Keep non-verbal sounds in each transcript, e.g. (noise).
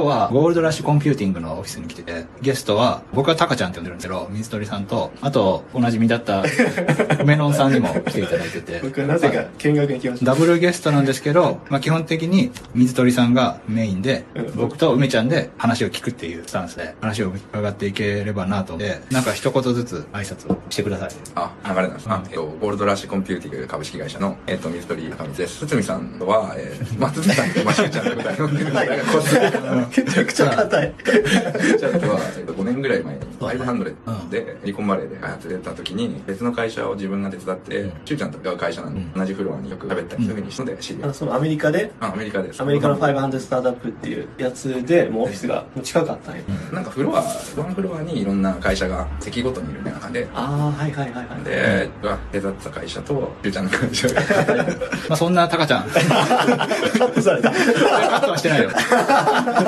日はゴールドラッシュコンピューティングのオフィスに来てて、ゲストは、僕はタカちゃんって呼んでるんですけど、水鳥さんと、あと、おなじみだった、メノンさんにも来ていただいてて。僕はなぜか見学に来ました。ダブルゲストなんですけど、まあ、基本的に水鳥さんがメインで、僕と梅ちゃんで話を聞くっていうスタンスで話を伺っていければなと思って、なんか一言ずつ挨拶をしてください。あ、流れなんです。あ、えっと、ゴールドラッシュコンピューティング株式会社の、えっと、水鳥高光です。堤さんは、えー、松堤さんとマシューちゃんのこと呼んでるんで、なんかこっちめちゃくちゃ硬い。ちゃんとは、えっと、5年ぐらい前に、500で、リコンバレーで開発出た時に、別の会社を自分が手伝って、シューちゃんとが会社なんで、同じフロアによく喋ったり、そういうふうにしたので知り合い。あのそのアメリカで、あ、アメリカです。アメリカの500スタートアップっていうやつで、もうオフィスが近かった。なんかフロア、ワンフロアにいろんな会社が席ごとにいるみたいな感じで、ああ、はいはいはいはい。で、が手伝ってた会社と、シューちゃんの会社が、まあ、そんなタカちゃん。(laughs) カットされた。カットはしてないよ。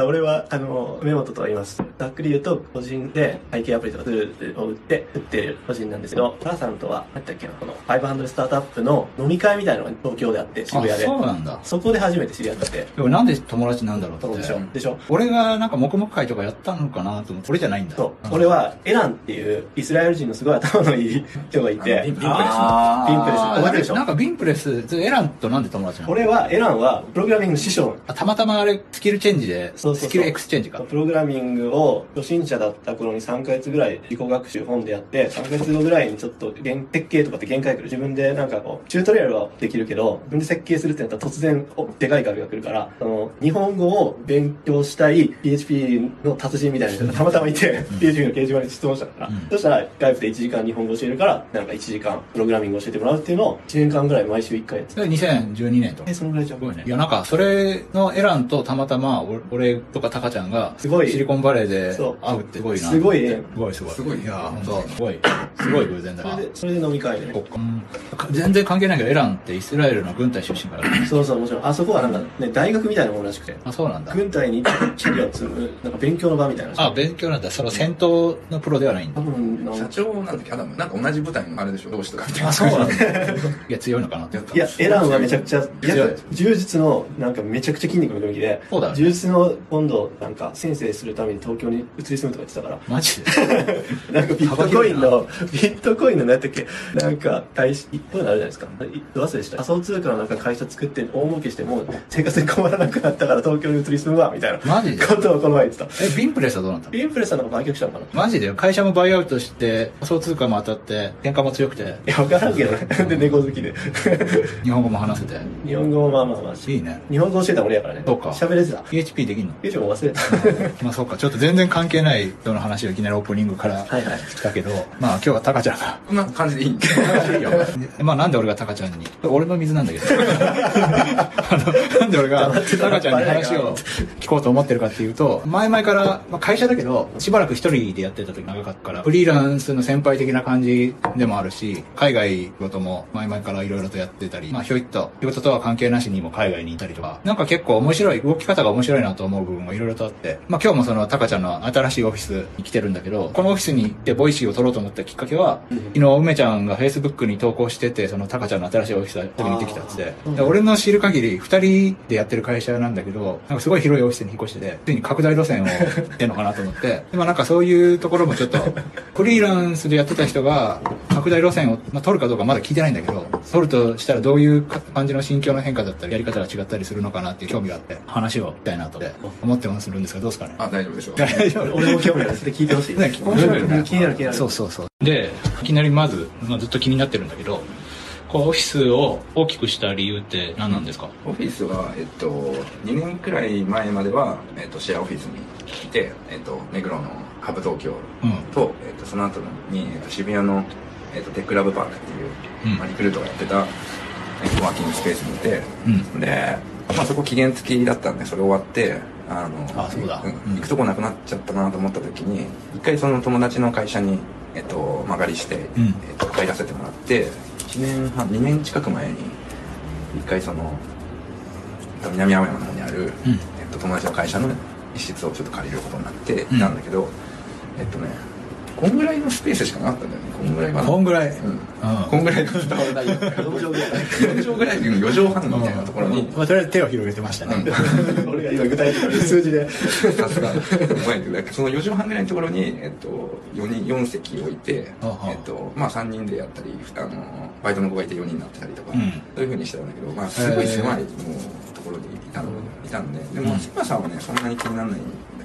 あ俺は、あの、目元と言います。ざっくり言うと、個人で会計アプリとかツールを売って、売ってる個人なんですけど、母さんとは、何だっけな、この500スタートアップの飲み会みたいなのが東京であって、渋谷あ、で。そうなんだ。そこで初めて知り合って。でもなんで友達なんだろうって。そうでしょでしょ俺がなんか黙々会とかやったのかなと思って、俺じゃないんだ。そう。俺は、エランっていう、イスラエル人のすごい頭のいい人がいて、ビンプレスビンプレス覚えでしょなんかビンプレス、エランとなんで友達なの？俺は、エランは、プログラミングの師匠あたまたまあれ、スキルチェンジで、そうそうそうスキルエクスチェンジか。プログラミングを初心者だった頃に3ヶ月ぐらい自己学習本でやって、3ヶ月後ぐらいにちょっと限設計とかって限界来る。自分でなんかこう、チュートリアルはできるけど、自分で設計するってなったら突然おでかい壁が来るから、あの、日本語を勉強したい PHP の達人みたいな人がたまたまいて、PHP の掲示板に質問したから、うんそしたら、外部で1時間日本語教えるから、なんか1時間プログラミング教えてもらうっていうのを1年間ぐらい毎週1回やってそれ2012年とえ、。そのぐらいじゃんすごいね。いや、なんか、それのエランとたまたま、お俺とかタカちゃんが、すごいシリコンバレーで会うってすごいな。すごいねすごいすごい。すごいいや、本当すごい、すごい偶然だな。それで、それで飲み会でねこ。っかうん全然関係ないけど、エランってイスラエルの軍隊出身から。そうそう、もちろん。あそこはなんかね、大学みたいなものらしくて。あ、そうなんだ。軍隊にキャリアを積む、なんか勉強の場みたいな。あ、勉強なんだ。その戦闘のプロではないん多だ。分なんか社長なんだっけ、アダム。なんか同じ舞台のあれでしょ、同志とかみたいな。あ、そうなんだ。いや、強いのかなって。いや、エランはめちゃくちゃ、い強いや、柔術の、なんかめちゃくちゃ筋肉ムキムキで、そうだね柔術の今度、なんか、先生するために東京に移り住むとか言ってたから、マジで？(laughs) なんかビットコインの、ビットコインの何やったっけ？なんか、会社、こういうのあるじゃないですか。忘れした？仮想通貨のなんか会社作って大儲けしてもう生活に困らなくなったから東京に移り住むわ、みたいなマジで？ことをこの前言ってた。え、ビンプレスはどうなったの？インプレッサーなんか売却したのかな？マジで会社もバイアウトして、仮想通貨も当たって、喧嘩も強くて、いや、わからんけどね。で、猫好きで。日本語も話せて。日本語もまあまあまあ、いいね。日本語教えたら俺やからね。そうか喋れてた。PHP できんの？以上も忘れた。まあそうか、ちょっと全然関係ない人の話をいきなりオープニングからはいはい。来たけど、まあ今日はタカちゃんが、こんな感じでいい。いいよ。まあなんで俺がタカちゃんに、俺の水なんだけど。(laughs) なんで俺がタカちゃんに話を聞こうと思ってるかっていうと、前々から、まあ、会社だけど、しばらく一人でやってた時長かったから、フリーランスの先輩的な感じでもあるし、海外仕事も前々からいろいろとやってたり、まあひょいっと仕事とは関係なしにも海外にいたりとか、なんか結構面白い、動き方が面白いなと思う部分もいろいろとあって、まあ今日もそのタカちゃんの新しいオフィスに来てるんだけど、このオフィスに行って Voicy を撮ろうと思ったきっかけは、昨日梅ちゃんが Facebook に投稿してて、そのタカちゃんの新しいオフィスが時にできたっつって、俺の知る限り二人でやってる会社なんだけど、なんかすごい広いオフィスに引っ越してて、ついに拡大路線をやってんのかなと思って、(laughs) でまあなんかそういうところもちょっと、(laughs) フリーランスでやってた人が拡大路線を、まあ、取るかどうかまだ聞いてないんだけど、取るとしたらどういう感じの心境の変化だったり、やり方が違ったりするのかなっていう興味があって、話をしたいなと思ってもするんですが、どうですかね？あ、大丈夫でしょう。大丈夫俺も興味ある。それ聞いてほしい。ね面白いよね気になる気になる。そうそうそう。で、いきなりまず、まあ、ずっと気になってるんだけど、こうオフィスを大きくした理由って何なんですか、オフィスは、えっと、2年くらい前までは、えっと、シェアオフィスにいて、えっと、目黒のハブ東京うんと、えっと、その後に、えっと、渋谷の、えっと、テックラブパークっていう、うんまあ、リクルートがやってた、えっと、ワーキングスペースにいて、うん。で、まあ、そこ期限付きだったんで、それ終わって、あの、あそうだ。んうん行くとこなくなっちゃったなと思った時に、一回その友達の会社に、えっと、曲がりして、ん。えっと、入らせてもらって、1年半、2年近く前に、一回その、えっと南青山の方にある、うん。えっと、友達の会社の一室をちょっと借りることになって、うん。なんだけど、えっとね、こんぐらいのスペースしかなかったんだよね。こんぐらいこんぐらい。うん。うん。こんぐらいの伝わらないよ4畳ぐらい4畳ぐらい4畳半みたいなところに。まあ、とりあえず手を広げてましたね。俺が今具体的に数字で。さすが。うまいけどその4畳半ぐらいのところに、えっと、4人4席置いて、えっとまあ、3人でやったりあのバイトの子がいて4人になってたりとか、うん。そういうふうにしてたんだけど、まあ、すごい狭いもうところにいたのいたんで。でも、うん。狭さはねそんなに気にならない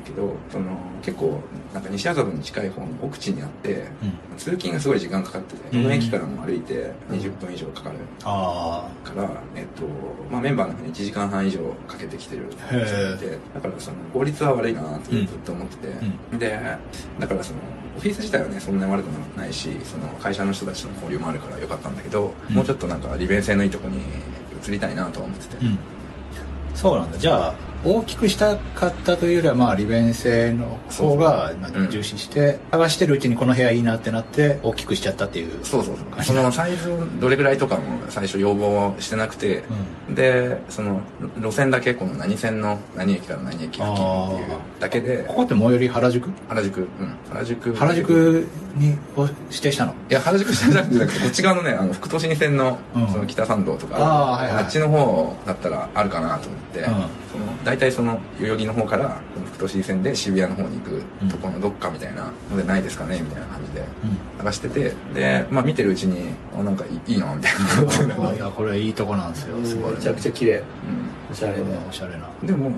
けどその結構なんか西麻布に近い方の奥地にあって、うん。通勤がすごい時間かかってて、うん。この駅からも歩いて20分以上かかるあから、えっとまあ、メンバーの中に1時間半以上かけてきてる人がいてだからその効率は悪いなってずっと思ってて、うでだからそのオフィス自体はねそんなに悪くないしその会社の人たちとの交流もあるからよかったんだけど、うん。もうちょっとなんか利便性のいいとこに移りたいなとは思ってて。そうなんだ。じゃあ、大きくしたかったというよりは、まあ、利便性の方が重視して、探してるうちにこの部屋いいなってなって、大きくしちゃったっていう。そうそうそう。(laughs) そのサイズをどれぐらいとかも最初要望してなくて、でその路線だけこの何線の何駅から何駅付近っていうだけで。ここって最寄り原宿？原宿。うん。原宿。原宿にを指定したの？いや原宿下じゃなくてこっち側のねあの副都心線の,、うん。その北参道とかあーはいはい。っちの方だったらあるかなと思って、うんその大体その代々木の方からこの副都心線で渋谷の方に行くところのどっかみたいなのでないですかねみたいな感じで探しててで、まあ、見てるうちにあなんかいいなみたいな、(laughs) いやこれいいとこなんですよすごい。めちゃくちゃ綺麗。うおしゃれで。おしゃれな。ん、でも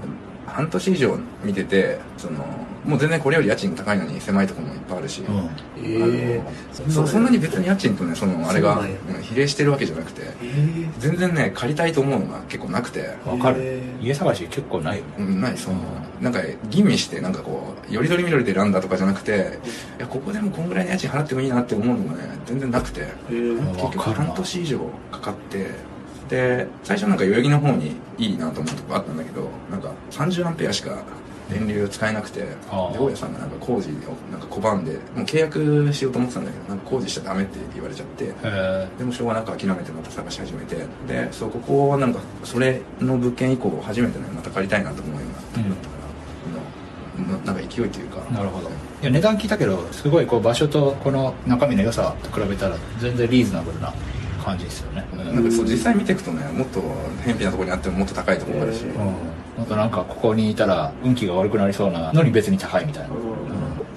半年以上見ててそのもう全然これより家賃高いのに狭いところもいっぱいあるし、うん。えあのそそんなに別に家賃とねそのあれがそうなん比例してるわけじゃなくてえ全然ね借りたいと思うのが結構なくて、わかる。家探し結構ないよね。うん、ないそのなんか吟味してなんかこうよりどりみどりで選んだとかじゃなくていやここでもこんぐらいの家賃払ってもいいなって思うのがね全然なくて。えー。わ結局半年以上かかってで最初なんか代々木の方にいいなと思うとこあったんだけどなんか30アンペアしか電流使えなくてで大家さんがなんか工事をなんか拒んでもう契約しようと思ってたんだけどなんか工事しちゃダメって言われちゃってでもしょうがなく諦めてまた探し始めてでそうここはなんかそれの物件以降初めてねまた借りたいなと思うようになったから、もうななんか勢いというか。なるほど。いや値段聞いたけどすごいこう場所とこの中身の良さと比べたら全然リーズナブルな感じですよね。うん。なんかそう実際見ていくとねもっと偏僻なところにあってももっと高いところもあるし、うん。もっとなんかここにいたら運気が悪くなりそうなのに別に高いみたいな、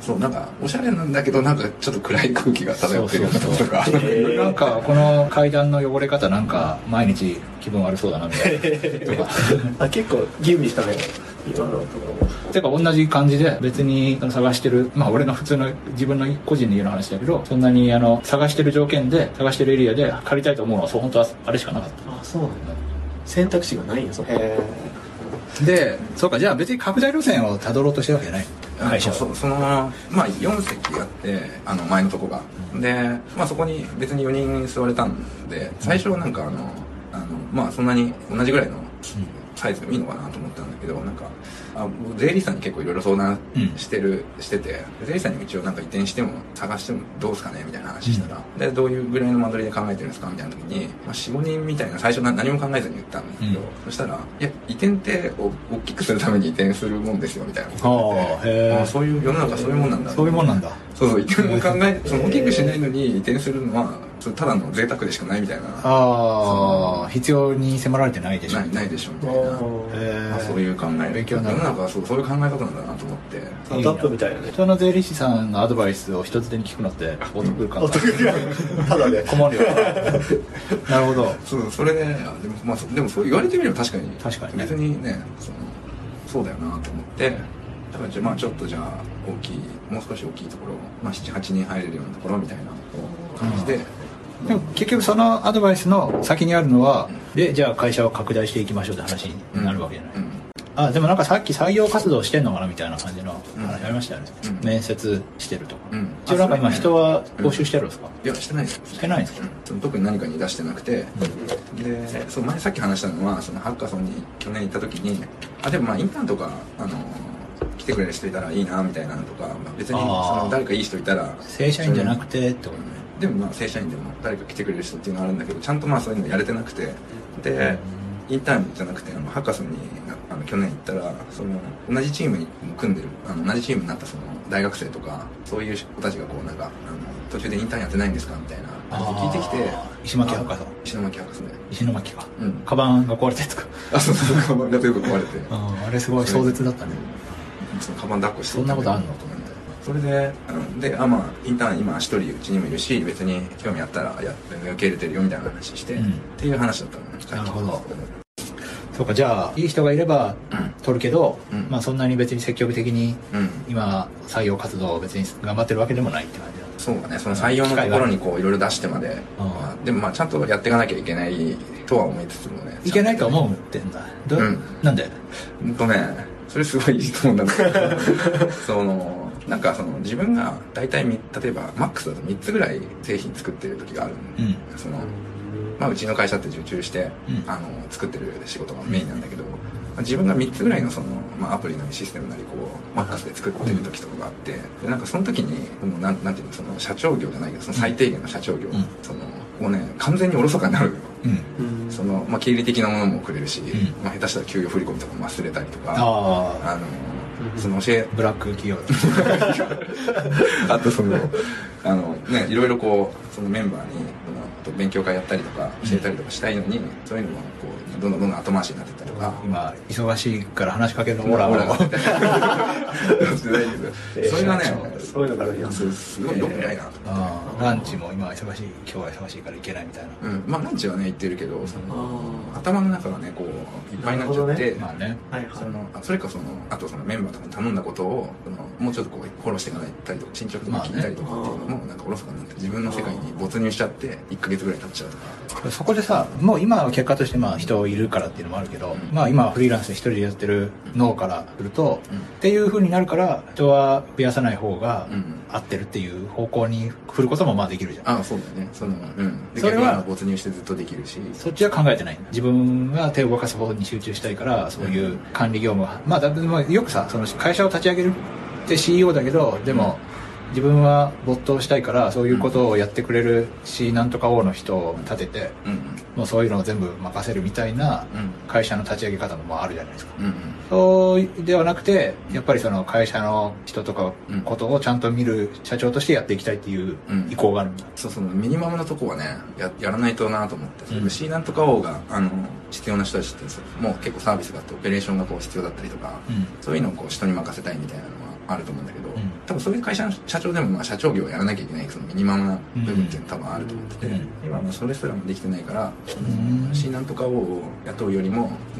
そうなんかおしゃれなんだけどなんかちょっと暗い空気が漂ってるとかそなんかこの階段の汚れ方なんか毎日気分悪そうだなみたいな。(laughs) とか。あ結構吟味したね今のところもてか同じ感じで別に探してる。まあ俺の普通の自分の個人で言うの話だけどそんなにあの探してる条件で探してるエリアで借りたいと思うのはそう本当はあれしかなかった。あそうなんだ。選択肢がないんやそこ。へでそうかじゃあ別に拡大路線をたどろうとしてるわけじゃない。会社はそそのまあ4席あってあの前のとこが。で、まあ、そこに別に4人座れたんで最初はなんかあのあのまあそんなに同じぐらいのサイズでもいいのかなと思ったんだけどなんかあ僕税理士さんに結構いろいろ相談してる、してて税理士さんにも一応なんか移転しても探してもどうすかねみたいな話した。ら、でどういうぐらいの間取りで考えてるんですかみたいな時に、まあ、45人みたいな最初な何も考えずに言ったんだけど、うん。そしたら「いや移転ってお大きくするために移転するもんですよ」みたいなことあ言ってそういう世の中そういうもんなんだそういうもんなんだそうそう移転も考えその大きくしないのに移転するのはただの贅沢でしかないみたいな。ああ必要に迫られてないでしょ。ないないでしょみたいな。へえあそういう考え。勉強になる。世の中はそうそういう考え方なんだなと思って。スタートアップみたいなね。人の税理士さんのアドバイスを一つでに聞くのってお得感が。お得がただで。困るよ (laughs) なるほど。そうそれであでも,、まあ、そでもそう言われてみれば確かに。確かにね。別にねそのそうだよなと思ってだからじゃあまあちょっとじゃあ大きいもう少し大きいところ、まあ、78人入れるようなところみたいな感じで、でも結局そのアドバイスの先にあるのはでじゃあ会社を拡大していきましょうって話になるわけじゃない、うん。あでもなんかさっき採用活動してんのかなみたいな感じのうん。話ありましたよね、うん。面接してるとか、うん。一応なんか今あ人は募集してるんですか、いやしてないです。よしてないんですか、うん。特に何かに出してなくて、でそう前さっき話したのはそのハッカソンに去年行った時にあでもまあインターンとかあの来てくれる人いたらいいなみたいなのとか、まあ、別にその誰かいい人いたら正社員じゃなくてってことねでもまあ正社員でも誰か来てくれる人っていうのはあるんだけどちゃんとまあそういうのやれてなくて。でインターンじゃなくてあのハッカソンになあの去年行ったらその同じチームに組んでるあの同じチームになったその大学生とかそういう子たちがこうなんかあの途中でインターンやってないんですかみたいな聞いてきて石巻博士。あ石巻博士ね。石巻か。うん。カバンが壊れたやつか。あそうそうそうカバンがよく壊れて。(laughs) ああれすごい壮絶だったねそのカバン抱っこしてそんなことあんの？と思ってそれであのであまあインターン今一人うちにもいるし別に興味あったらや受け入れてるよみたいな話して、うん。っていう話だったのねなるほど。そうかじゃあいい人がいれば取るけど、うん。まあそんなに別に積極的にうん。今採用活動を別に頑張ってるわけでもないって感じだそうだね。その採用のところにこういろいろ出してまで、うん。まあでもまあちゃんとやっていかなきゃいけないとは思いつつもねいけないと思ってんだ。ど、うん。なんで？うんとねそれすごいいいと思うんだけど。(laughs) そのなんかその自分が大体み例えばマックスだと3つぐらい製品作ってる時があるうん。そのまあ、うちの会社って受注して、うん。あの作ってる仕事がメインなんだけど、まあ自分が3つぐらいのその、まあ、アプリなりシステムなりこうマックスで作ってる時とかがあってでなんかその時にもうなんなんていうのその社長業じゃないけどその最低限の社長業、ん。そのもうね完全におろそかになる。うん。その、まあ、経理的なものもくれるし、ん。まあ、下手したら給与振り込みとかも忘れたりとか。あああのその教えブラック企業だ (laughs) あとそのあのねいろいろこうそのメンバーに勉強会やったりとか教えたりとかしたいのに、そういうのもこうどんどんどんどん後回しになってったりとか、今忙しいから話しかけるのオラオラオラがしてないけど (laughs) それがねそういうのがあるんやすすごい良くないなとああランチも今忙しい今日は忙しいから行けないみたいな。うん、まあランチはね行ってるけどそのあ頭の中がねこういっぱいになっちゃって、なるほどねまあね。はいそのあそれかそのあとそのメンバーとかに頼んだことをそのもうちょっとこうフォローしていかないたりとか進捗とか聞いたりとかっていうのもなんかおろそかになって自分の世界に没入しちゃって1ヶ月ぐらい経っちゃうとか。そこでさもう今は結果としてまあ人いるからっていうのもあるけど、うん。まあ今はフリーランスで一人でやってる脳からすると、うん。っていう風になるから人は増やさない方がうん。合ってるっていう方向に振ることもまあできるじゃん。ああそうだよね。そのうん。でそれは没入してずっとできるし。そっちは考えてない。自分が手を動かす方に集中したいからそういう管理業務がまあだまあよくさその会社を立ち上げる。って CEO だけどでも、自分は没頭したいからそういうことをやってくれる C なんとか O の人を立ててうんもうそういうのを全部任せるみたいなうん。会社の立ち上げ方もまああるじゃないですかではなくてやっぱりその会社の人とかうん。ことをちゃんと見る社長としてやっていきたいっていううん。意向がある。んだ、そうそのミニマムのとこはねややらないとなと思って、うん。C なんとか O があの必要な人たちってそうもう結構サービスがあってオペレーションがこう必要だったりとか、うん。そういうのをこう人に任せたいみたいなのはあると思うんだけど、ん。多分そういう会社の社長でもまあ社長業をやらなきゃいけないそのミニマムな部分っていうのは多分あると思ってて、うん。今はもうそれすらもできてないから、ん。C なんとか O を雇うよりも、えっと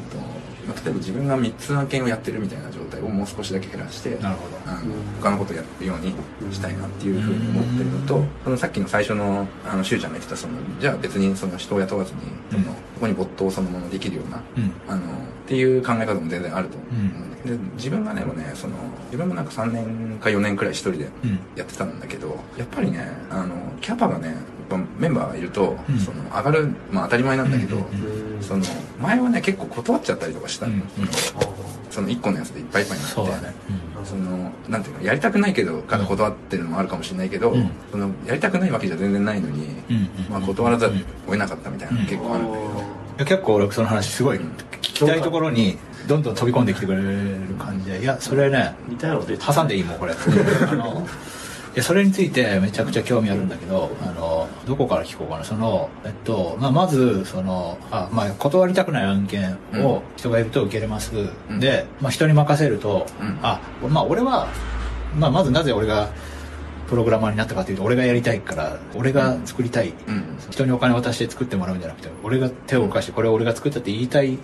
まあ例えば自分が3つの案件をやってるみたいな状態をもう少しだけ減らしてなるほど。あの他のことをやるようにしたいなっていうふうに思ってるのと、そのさっきの最初のあのしゅうちゃんが言ってたそのじゃあ別にその人を雇わずに、そのうん。ここに没頭そのものできるようなうん。あのっていう考え方も全然あると思う。ん。で,、で自分がねもねその自分もなんか3年か4年くらい一人でうん。やってたんだけどやっぱりねあのキャパがねぱメンバーがいると、うん。その上がるまあ当たり前なんだけど、うんうんその前はね結構断っちゃったりとかしたの、うんうん。その1個のやつでいっぱいいっぱいになって。そね、そのなんていうのやりたくないけどから断ってるのもあるかもしれないけど、うん。そのやりたくないわけじゃ全然ないのに、まあ、断らざるを得なかったみたいなのが結構あるんだけど、いや結構俺その話すごい聞きたいところにどんどん飛び込んできてくれる感じで。いやそれね似たようなの出て挟んでいいもんこれ。(laughs) あのいやそれについてめちゃくちゃ興味あるんだけどあのどこから聞こうかな。その、えっとまあ、まずそのあ、まあ、断りたくない案件を人がいると受けれます、うん。で、まあ、人に任せると、うん。あまあ俺は、まあ、まずなぜ俺がプログラマーになったかというと俺がやりたいから俺が作りたい、うん。人にお金渡して作ってもらうんじゃなくて俺が手を動かしてこれを俺が作ったって言いたいうん。っ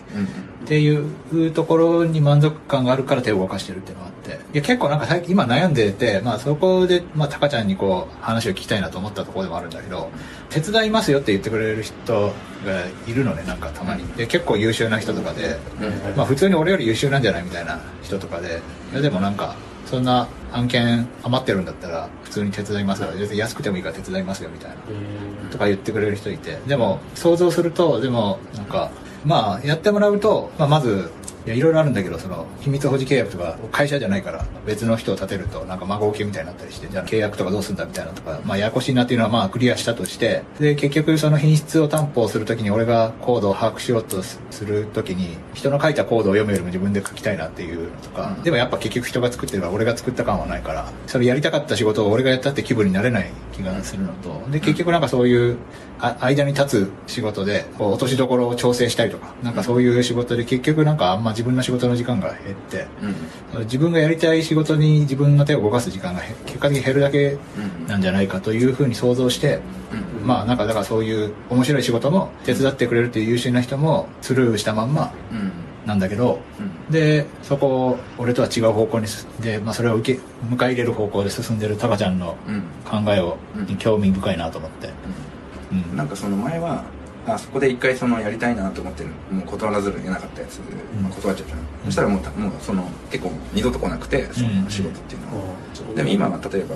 ていうところに満足感があるから手を動かしてるっていうのがあって。いや結構なんか最近今悩んでて、まあ、そこで、まあ、タカちゃんにこう話を聞きたいなと思ったところでもあるんだけど手伝いますよって言ってくれる人がいるのねなんかたまに。で結構優秀な人とかで、まあ、普通に俺より優秀なんじゃないみたいな人とかで。いやでもなんかそんな案件余ってるんだったら普通に手伝いますよ。別に安くてもいいから手伝いますよみたいな。とか言ってくれる人いて。でも想像するとでもなんかまあやってもらうと、まあ、まずいやいろいろあるんだけどその秘密保持契約とか会社じゃないから別の人を立てるとなんか孫受けみたいになったりしてじゃあ契約とかどうするんだみたいなとかまあややこしいなっていうのはまあクリアしたとしてで結局その品質を担保するときに俺がコードを把握しようとするときに人の書いたコードを読むよりも自分で書きたいなっていうのとか、うん。でもやっぱ結局人が作ってるから俺が作った感はないからそれやりたかった仕事を俺がやったって気分になれない気がするのと。で結局なんかそういうあ間に立つ仕事でこう落としどころを調整したりとかなんかそういう仕事で結局なんかあんま自分の仕事の時間が減ってうん。自分がやりたい仕事に自分の手を動かす時間がへ結果的に減るだけうん。なんじゃないかというふうに想像してうん。まあなんかだからそういう面白い仕事も手伝ってくれるっていう優秀な人もスルーしたまんまうん。なんだけどうんでそこを俺とは違う方向に進んで、まあ、それを受け迎え入れる方向で進んでるタカちゃんのうん考えを、うん。に興味深いなと思って、うん、なんかその前はあそこで一回そのやりたいなと思ってる。もう断らざるを得なかったやつ、まあ、断っちゃった。の、そしたらもうたもうその結構二度と来なくてその仕事っていうのは、でも今は例えば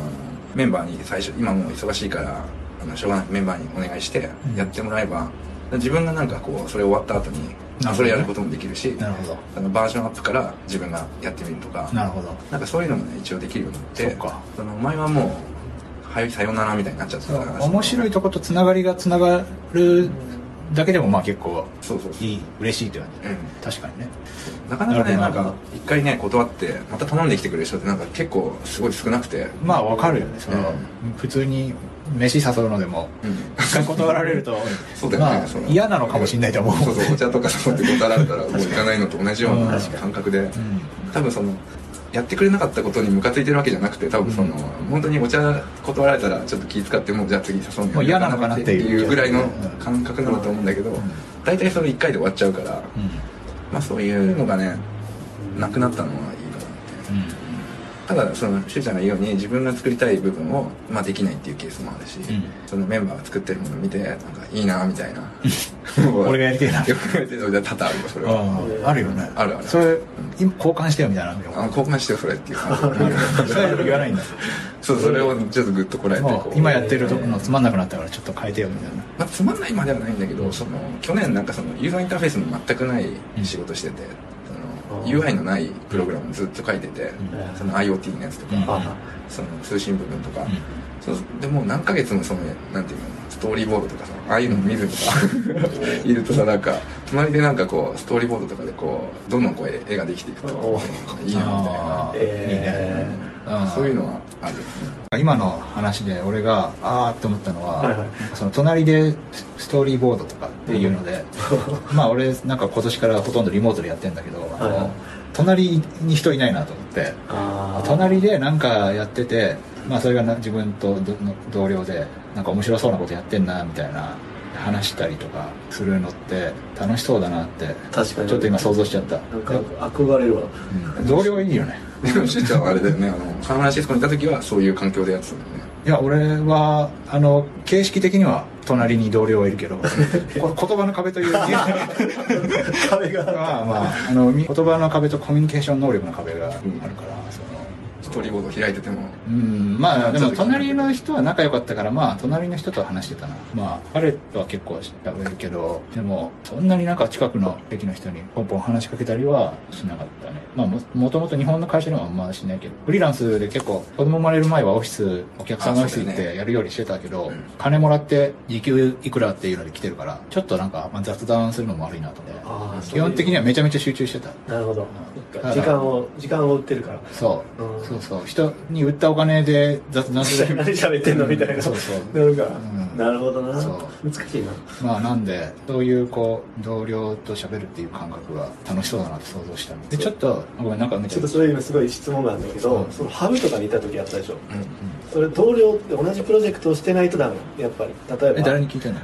メンバーに最初今もう忙しいからあのしょうがない。メンバーにお願いしてうん。やってもらえば、自分がなんかこうそれ終わった後にそれやることもできるしなるほど。あのバージョンアップから自分がやってみるとか。なるほど。なんかそういうのもね一応できるようになってそっか。その前はもうはいさよならみたいになっちゃってたから面白いとことつながりがつながるだけでもまあ結構そうそういい嬉しいって感じ、うん。確かにね。なかなかねなんか一回ね断ってまた頼んできてくれる人ってなんか結構すごい少なくて。まあわかるよね。その、うん。普通に飯誘うのでもうん。断られるとそうだよねまあ嫌なのかもしれないと思う。そうそうお茶とか誘って断られたらもう行かないのと同じようなうん。感覚で。うん。多分そのやってくれなかったことにムカついてるわけじゃなくて多分その、うん。本当にお茶断られたらちょっと気遣ってもうじゃあ次誘うのもう嫌なのかなっていうぐらいの感覚なんだと思うんだけど、ん。大体それ1回で終わっちゃうから、うん。まあそういうのがねなくなったのはただそのしゅうちゃんが言うように自分が作りたい部分を、まあ、できないっていうケースもあるし、ん。そのメンバーが作ってるものを見てなんかいいなみたいな。(laughs) 俺がやりてえな。(laughs) よくやりてえな多々あるよそれは。あるよね。あるある。それ今交換してよみたいなのあ交換してよそれっていう感じ。それ言わないんだ。(laughs) そうそれをちょっとグッとこらえて今やってるとこのつまんなくなったからちょっと変えてよみたいな。まあ、つまんないまではないんだけどその去年なんかそのユーザーインターフェースの全くない仕事してて、その UI のないプログラムずっと書いてて、その IoT のやつとか、うん。その通信部分とか、ん。そうでもう何ヶ月もそのなんていうのストーリーボードとかさああいうの見るとかいるとさなんか隣でなんかこうストーリーボードとかでこうどんどんこう絵絵ができていくといいなみたいな。えいいね。うん。そういうのはある。今の話で俺がああって思ったのは、はいはい。その隣でストーリーボードとかっていうので、(laughs) まあ俺なんか今年からほとんどリモートでやってんだけど、あのはいはい。隣に人いないなと思って。隣でなんかやってて、まあ、それがな自分と同僚でなんか面白そうなことやってんなみたいな話したりとかするのって楽しそうだなって。確かに。ちょっと今想像しちゃった。なんか憧れるわ。うん。同僚いいよね。でもしゅうちゃんはあれだよね。あのサンフランシスコにいた時はそういう環境でやってたんだよね。いや俺はあの形式的には隣に同僚はいるけど (laughs) こ言葉の壁という壁が。まあまああのみ言葉の壁とコミュニケーション能力の壁があるから、そのストーリーボード開いてても。うんまあでも隣の人は仲良かったからまあ隣の人とは話してたな。まあ彼とは結構喋るけどでもそんなになんか近くの駅の人にポンポン話しかけたりはしなかったね。まあももともと日本の会社ではあんましないけどフリーランスで結構子供生まれる前はオフィスお客さんのオフィス行ってやるようにしてたけど、うん。金もらって時給いくらっていうので来てるからちょっとなんか、まあ、雑談するのも悪いなと思って基本的にはめちゃめちゃ集中してた。なるほど。時間を時間を売ってるから。そう、うん。そうそう人に売ったお金で雑談する。(laughs) 何喋ってんのみたいな。そうそう。なるかうん。なるほどな。そう。難しいな。まあなんでそういうこう同僚と喋るっていう感覚が楽しそうだなって想像したのでちょっとごめんなんかめちゃちょっとそういうのすごい質問なんだけど、うん。そのハブとかにいた時あったでしょ。うんそれ同僚って同じプロジェクトをしてないとダメ？やっぱり。例ええ誰ばに聞いてんの？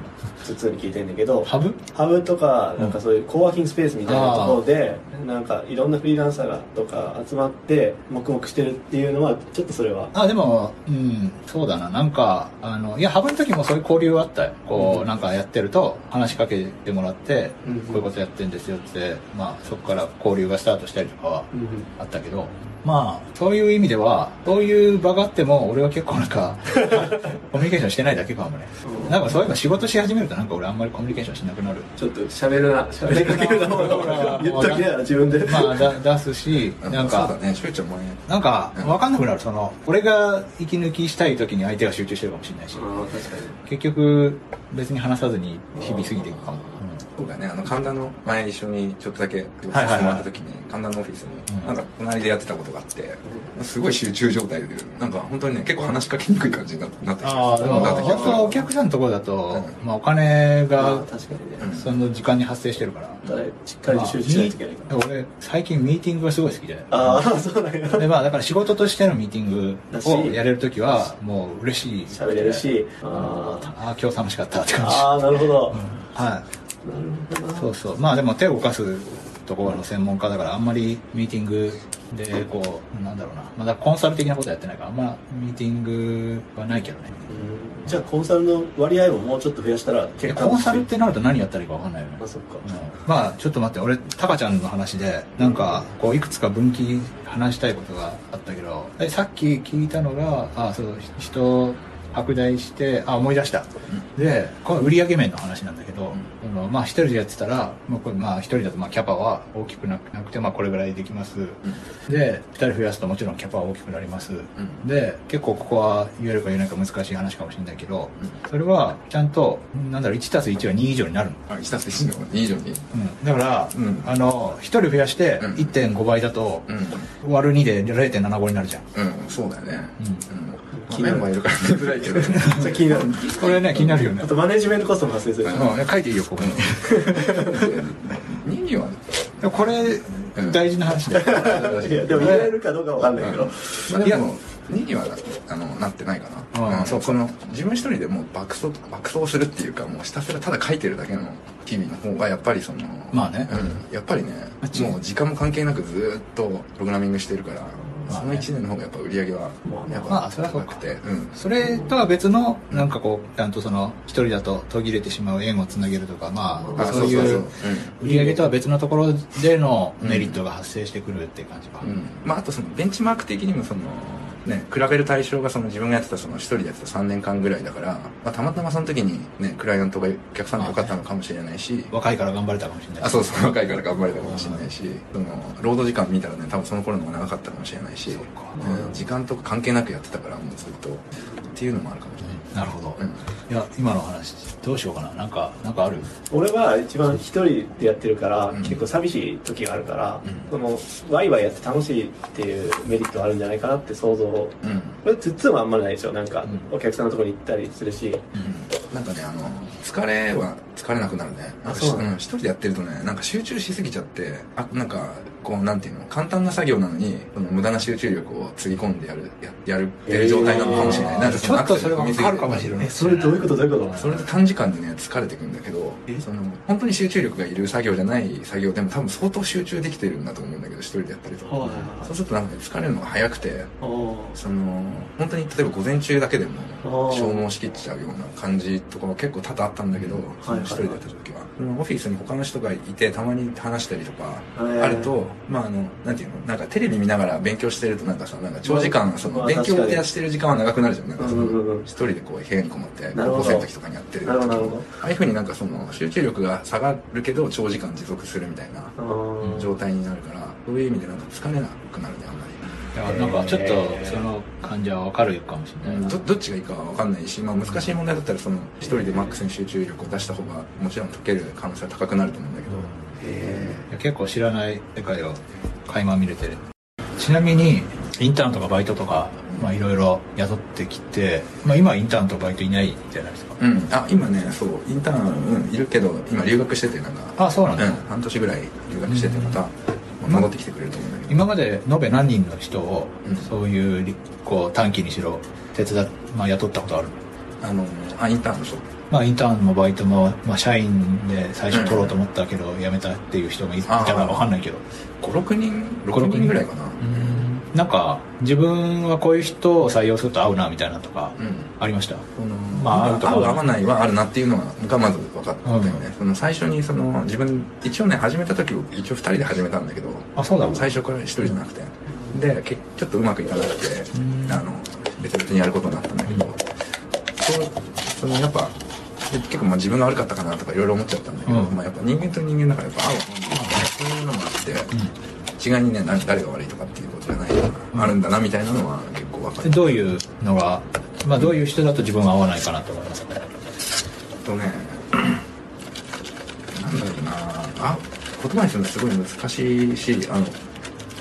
普通に聞いてんだけどハブ？ハブとかなんかそういうコワーキングスペースみたいなところでなんかいろんなフリーランサーがとか集まって黙々してるっていうのはちょっとそれは。あでもうんそうだな。なんかあのいやハブの時もそういう交流はあったよ。こう、うん。なんかやってると話しかけてもらって、うんこういうことやってんですよってまあそこから交流がスタートしたりとかはうん。あったけどまあそういう意味ではそういう場があっても俺は基結構なんか (laughs) コミュニケーションしてないだけかもね。なんかそういえば仕事し始めるとなんか俺あんまりコミュニケーションしなくなる。ちょっと喋るな、喋りかけるな、言っときな自分で。(laughs) まあだ出すしなんかそうだね。しゅうちゃんもね。なんか分かんなくなる。その俺が息抜きしたい時に相手が集中してるかもしれないし。ああ、確かに。結局別に話さずに日々過ぎていくかも、そうだねあの神田の前一緒にちょっとだけはいはいはいさせてもらった時に神田のオフィスにうんなんか隣でやってたことがあってすごい集中状態でなんか本当にね結構話しかけにくい感じにななってきたああでもなってきた本当お客さんのところだと、うまあ、お金が確かにね。その時間に発生してるから、しっかりと集中しないといけないから。まあみ俺最近ミーティングがすごい好きでああ、そうなんや。でまあだから仕事としてのミーティングをやれるときはもう嬉しい喋れるし。ああ。今日楽しかったって感じああ、なるほど。はい。そうそう。まあでも手を動かすところの専門家だからあんまりミーティングでこうなんだろうな。まだコンサル的なことやってないからあんまミーティングはないけどね。うん。じゃあコンサルの割合ももうちょっと増やしたらい結構やコンサルってなると何やったらいいか分かんないよね。あそっか。うん。まあちょっと待って俺タカちゃんの話でなんかこういくつか分岐話したいことがあったけどえさっき聞いたのがあそう人拡大してあ思い出した、でこれ売上面の話なんだけど、そのまあ一人でやってたらもうこれまあ一人だとまあキャパは大きくなくなくてまあこれぐらいできます、で二人増やすともちろんキャパは大きくなります、で結構ここは言えるか言えないか難しい話かもしれないけど、それはちゃんとなんだろう1たす1は2以上になるの。あ一つで1の2以上に。うん、だから、うん。あの1人増やしてうん。1.5倍だと、うん。割る2で0.75になるじゃん。うんそうだよね。うん。うん。まあメンバーいるから言いづらいけど (laughs) 気になる。これね気になるよね。あとマネジメントコストも発生する。しうん。書いていいよここに。2にはこれうん大事な話だよ。いやでも言えるかどうかわかんないけど。まあでも2にはあのなってないかな、うんそうその自分一人でもう爆走爆走するっていうかもうひたすらただ書いてるだけの日々の方がやっぱりそのまあね。うん、やっぱりねもう時間も関係なくずーっとプログラミングしてるから、その1年の方がやっぱ売り上げはやっぱ高くて、うん。それとは別のなんかこうちゃんとその1人だと途切れてしまう縁をつなげるとかまああそういう。うん。売り上げとは別のところでのメリットが発生してくるっていう感じか、うん。まあ、あとそのベンチマーク的にもその、ね、比べる対象がその自分がやってたその一人でやってた3年間ぐらいだから、まあ、たまたまその時に、ね、クライアントがお客さんが良かったのかもしれないし、若いから頑張れたかもしれないあそうそう若いから頑張れたかもしれないしその労働時間見たらね多分その頃の方が長かったかもしれないし、時間とか関係なくやってたからもうずっとっていうのもあるかもしれない。なるほど、うん。いや今の話どうしようかな。なんかなんかある？俺は一番一人でやってるから、うん。結構寂しい時があるから、うん。そのワイワイやって楽しいっていうメリットがあるんじゃないかなって想像。こうん。れツッツンはあんまりないでしょ。なんか、うお客さんのところに行ったりするし。なんかねあの疲れは疲れなくなるね。なんかしあそうん一人でやってるとねなんか集中しすぎちゃってあなんかこうなんていうの？簡単な作業なのにその無駄な集中力をつぎ込んでやるややるってる状態なのかもしれない、えー。なんかちょっとそれはアクセル踏みすぎてわかるかもしれない。えそれどういうこと？どういうこと？それで短時間でね疲れてくんだけどその本当に集中力がいる作業じゃない作業でも多分相当集中できてるんだと思うんだけど一人でやったりと。か、はいはい。そうするとなんかね疲れるのが早くてその本当に例えば午前中だけでも消耗しきっちゃうような感じとかは結構多々あったんだけど、そのはい一人でやった時は、そのオフィスに他の人がいてたまに話したりとかはい。あると、まああのなんていうの？なんかテレビ見ながら勉強してるとなんかさなんか長時間そまあの勉強確かにやしてる時間は長くなるじゃん。なんかその一人でこう部屋にこもって高校生の時とかにやってる時なるほどなるほど。ああいうふうになんかその集中力が下がるけど長時間持続するみたいな状態になるからそういう意味でなんか疲れなくなるねあんまり。なんかちょっとその感じは分かるかもしれないな、どどっちがいいかは分かんないし、まあ、難しい問題だったらその一人でマックスに集中力を出した方がもちろん解ける可能性は高くなると思うんだけど、いや結構知らない世界を垣間見れてるちなみにインターンとかバイトとかまあいろいろ雇ってきて、まあ、今はインターンとバイトいないじゃないですか。うん、あ今ねそうインターン、うん、いるけど今留学しててなんか。あそうなんだ、うん、半年ぐらい留学しててまた、まあ戻ってきてくれると思う今まで延べ何人の人をうん。そういうりこう短期にしろ手伝っ、まあ、雇ったことあるあのあインターンの人。まあインターンもバイトも、まあ、社員で最初取ろうと思ったけど辞めたっていう人もいいたら分かんないけど。56人5 6人ぐらいかななんか自分はこういう人を採用すると合うなみたいなとかうん。ありました、そのまあまあ、合う合わないはあるなっていうのがまず分かった。よね、その最初にその自分一応ね始めた時一応2人で始めたんだけどあそうだ。最初から1人じゃなくて。でけちょっとうまくいかなくてん。あの別々にやることになったんだけど、そうそのやっぱで結構まあ自分が悪かったかなとかいろいろ思っちゃったんだけど、うん。まあ、やっぱ人間と人間だからやっぱ合う合わないそういうのもあって、違いにね何誰が悪いとかっていうことじゃないあるんだなみたいなのは結構分かる。でどういうのが、まあ、どういう人だと自分は合わないかなと思いますとねなんだろうな。あ言葉にするのすごい難しいしあの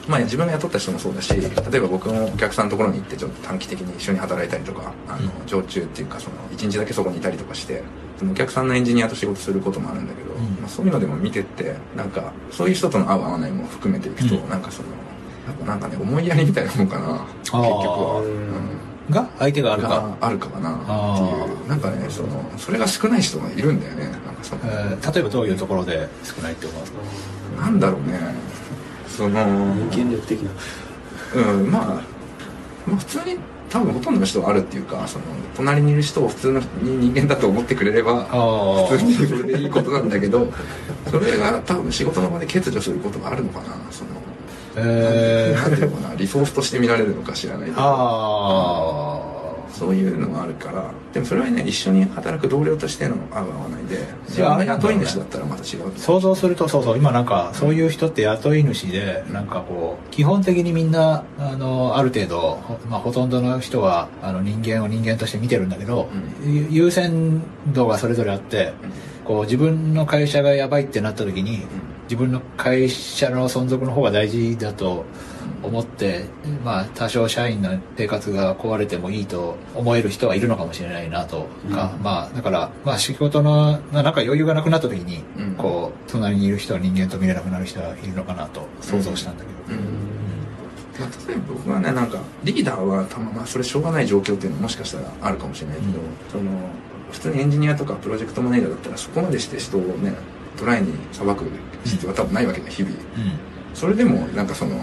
まあ自分が雇った人もそうだし例えば僕もお客さんのところに行ってちょっと短期的に一緒に働いたりとかあの常駐っていうかその一日だけそこにいたりとかしてそのお客さんのエンジニアと仕事することもあるんだけど、ん。まあ、そういうのでも見てってなんかそういう人との合う合わないも含めていくと、うん。なんかそのやっぱなんかね思いやりみたいなもんかな結局は。うん。が相手があるか、があるかかなってあいう。なんかねそのそれが少ない人がいるんだよね。なんかその、えー例えばどういうところで少ないって思いますかなんだろうね。その人間力的な。うんまあ、まあ普通に多分ほとんどの人はあるっていうかその隣にいる人を普通の人間だと思ってくれればあ普通にそれでいいことなんだけどそれが多分仕事の場で欠如することがあるのかなそのえー、なんていうのかなリソースとして見られるのか知らないけど。あそういうのがあるからでもそれはね一緒に働く同僚としての合う合わないで自や分が雇い主だったらまた違う。あ想像するとそうそう今なんかそういう人って雇い主でなんかこう基本的にみんなあのある程度、ほまあ、ほとんどの人はあの人間を人間として見てるんだけど、ゆ優先度がそれぞれあってこう自分の会社がやばいってなった時に自分の会社の存続の方が大事だと思って、まあ多少社員の生活が壊れてもいいと思える人はいるのかもしれないなとか、まあだから、まあ仕事の、まあなんか余裕がなくなった時に、うん。こう、隣にいる人は人間と見れなくなる人はいるのかなと想像したんだけど。うん。まあ、例えば僕はねなんかリーダーはたままあそれしょうがない状況っていうのももしかしたらあるかもしれないけど、うん。その普通にエンジニアとかプロジェクトマネージャーだったらそこまでして人をねトライに裁く必要は多分ないわけだ日々うん。それでもなんかその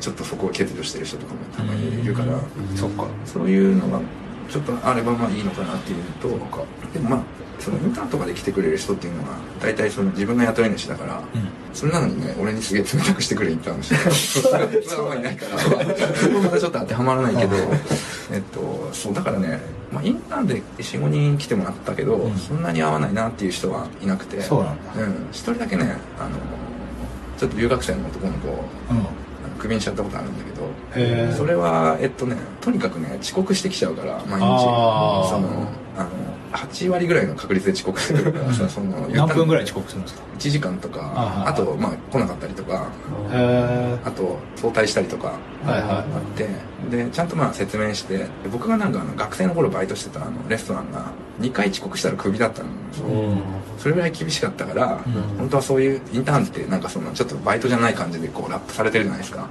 ちょっとそこを欠如してる人とかもたまにいるから、そっか。そういうのがちょっとあればまあいいのかなっていうとでもまあそのインターンとかで来てくれる人っていうのは大体その自分が雇い主だから、うん。それなのにね俺にすげえ冷たくしてくるインターンの人がそれはあんまりいないから (laughs) (laughs) そこはまたちょっと当てはまらないけどえっとそうだからね、まあ、インターンで45人来てもらったけど、うん。そんなに合わないなっていう人はいなくて。そうなんだ。うん。一人だけねあのちょっと留学生の男の子をうん。クビにしちゃったことあるんだけどそれはえっとねとにかくね遅刻してきちゃうから毎日。その8割ぐらいの確率で遅刻してくるからさその何分ぐらい遅刻するんですか？1時間とかあはい。あとまあ来なかったりとかへあと早退したりとかあってでちゃんとまあ説明してで僕がなんかあの学生の頃バイトしてたあのレストランが2回遅刻したらクビだったの。うん。それぐらい厳しかったから、うん。本当はそういうインターンってなんかそのちょっとバイトじゃない感じでこうラップされてるじゃないですか。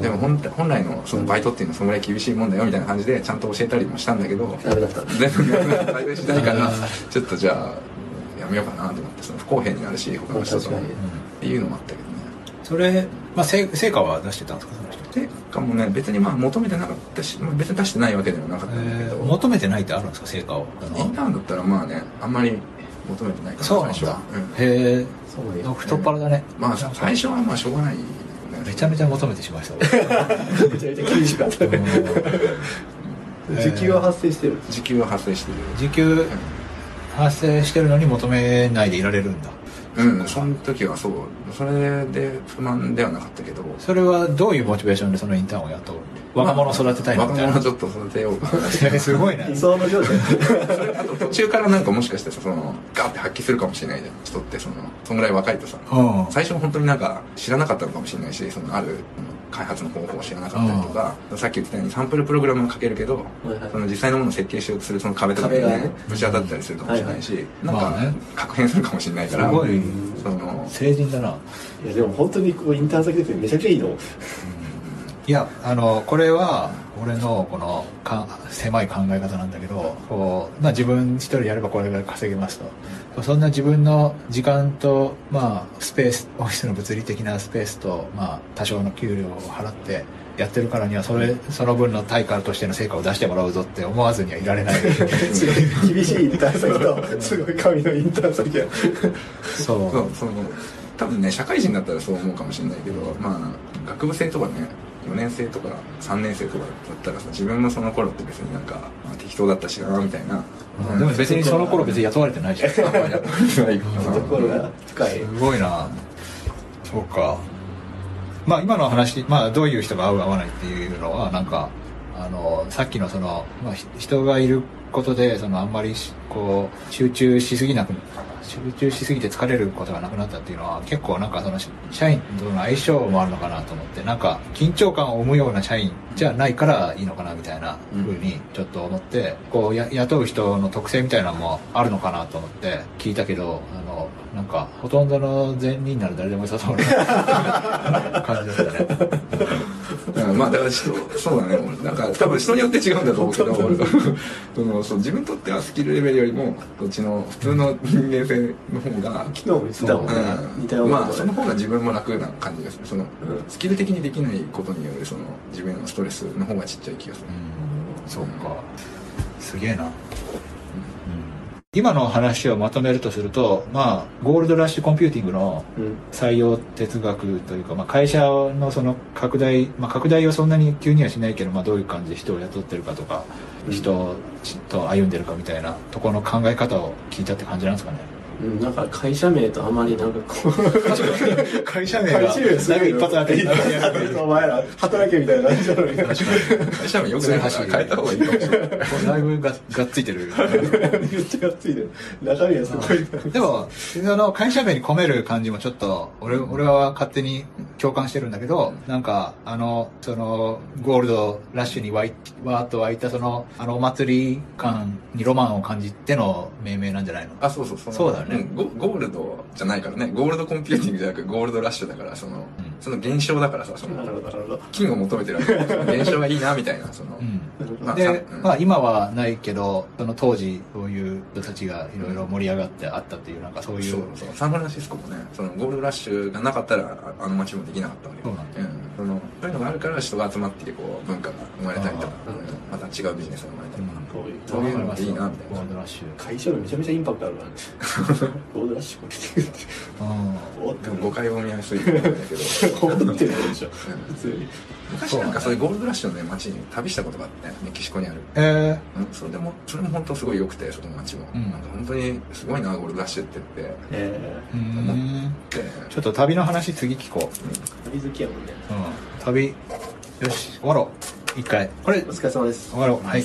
でも本本来のそのバイトっていうのはそのぐらい厳しいもんだよみたいな感じでちゃんと教えたりもしたんだけどダメだった全部バイトしないからあちょっとじゃあやめようかなと思ってその不公平になるし他の人とも。っ確かに。ていうのもあったけどね。それ、まあ、成成果は出してたんですか？その人。でかもね別にまあ求めてなかったし、まあ、別に出してないわけでもなかったんだけど、えー求めてないってあるんですか成果を。インターンだったらまあねあんまり求めてないからそうなんだ。うんへえ。そうよ太っ腹だね。まあ最初はまあしょうがないよねめちゃめちゃ求めてしまいそう。う (laughs) んめちゃめちゃ厳しかったね時給は発生してる時給は発生してる時給発生してるのに求めないでいられるんだ。うん、その時はそうそれで不満ではなかったけど。それはどういうモチベーションでそのインターンを雇う若者を育てたいみたいな。若者をちょっと育てよう。か (laughs) すごいね理。想の状態。あと途中からなんかもしかしてさそのガーって発揮するかもしれないじゃん。人ってそのそんぐらい若いとさうん。最初は本当になんか知らなかったのかもしれないしそのあるうん開発の方法を知らなかったりとか、さっき言ってたようにサンプルプログラムを書けるけど、はいはい。その実際のものを設計しようとするその壁とかにねね。ぶち当たったりするかもしれないし、なんかまあね。確変するかもしれないからすごい。その成人だな。いやでも本当にこうインターン先出てめちゃくちゃいいのいや、あの、これは、俺のこのか狭い考え方なんだけど、こう、まあ自分一人やればこれぐらい稼げますと。そんな自分の時間と、まあ、スペース、オフィスの物理的なスペースと、まあ、多少の給料を払って、やってるからには、それ、その分の対価としての成果を出してもらうぞって思わずにはいられない。すごい厳しいインターン先とすごい神のインターン先がそそうその多分ね社会人だったらそう思うかもしれないけどまあ学部生とかね4年生とか3年生とかだったらさ自分もその頃って別になんか、まあ、適当だったしなみたいな、でも別にその頃別に雇われてないしすあんまりやってない。かなところが深い。ごいな。そうか。まあ今の話まあどういう人が合う合わないっていうのはなんかあのさっきのその、まあ、ひ人がいることでそのあんまりしこう集中しすぎなく集中しすぎて疲れることがなくなったっていうのは結構なんかそのし社員との相性もあるのかなと思ってなんか緊張感を生むような社員じゃないからいいのかなみたいなふうにちょっと思って、こうや雇う人の特性みたいなのもあるのかなと思って聞いたけどあのなんかほとんどの善人なら誰でも良さそうな (laughs) 感じだったねうんまあだから人そうだね。俺なんか多分人によって違うんだと思うけど俺 (laughs) そのそう自分にとってはスキルレベルよりもこっちの普通の人間性の方が昨日も言ってたもん。ね。うなことまあその方が自分も楽な感じがする。その、スキル的にできないことによるその自分へのストレスの方がちっちゃい気がする、うん。そう。か。すげえな、うん今の話をまとめるとするとまあゴールドラッシュコンピューティングのうん。採用哲学というか、まあ、会社のその拡大、まあ、拡大はそんなに急にはしないけど、まあ、どういう感じで人を雇ってるかとか、人と歩んでるかみたいなところの考え方を聞いたって感じなんですかねうん、なんか会社名とあまりなんかこう、会社名会社名すごい一発当て一発当てお前ら働けみたいな。感じなのに。会社名よくないから。変えた方がいいかもしれないだいぶががっついてる。(laughs) めっちゃがっついてる。中身はすごい。でもその会社名に込める感じもちょっと俺俺は勝手に共感してるんだけどなんかあのそのゴールドラッシュにわーっと湧いたそのあのお祭り感にロマンを感じての命名なんじゃないの？あそうそうその。そうだねんゴゴールドじゃないからね。ゴールドコンピューティングじゃなくゴールドラッシュだからその、その現象だからさその。金を求めてるわけじゃない。その現象がいいなみたいなその、うん。まあでさうん、まあ今はないけど、その当時そういう人たちがいろいろ盛り上がってあったっていう、なんかそういう。そうそう。サンフランシスコもねそのゴールドラッシュがなかったらああの街もできなかった。わけそうなんだ。うん、そのそういうのがあるから人が集まってこう文化が生まれたりとかまた違うビジネスが生まれたりとか、こういう。そういうのがいいなみたいなゴールドラッシュ。会社名めちゃめちゃインパクトあるからね。ゴールドラッシュコンピューティングって。うん。おってでも誤解を生みやすいと思うんだけど思ってるでしょ。普通に。昔なんかそういうゴールドラッシュのね街に旅したことがあってメキシコにあるえうんそれでもそれも本当すごい良くてその街も、うんなんか本当にすごいなゴールドラッシュって言ってえー、うん。ちょっと旅の話次聞こー、旅好きやもんね。うん。旅、よし、終わろう。一回。これ、お疲れ様です。終わろう。はい。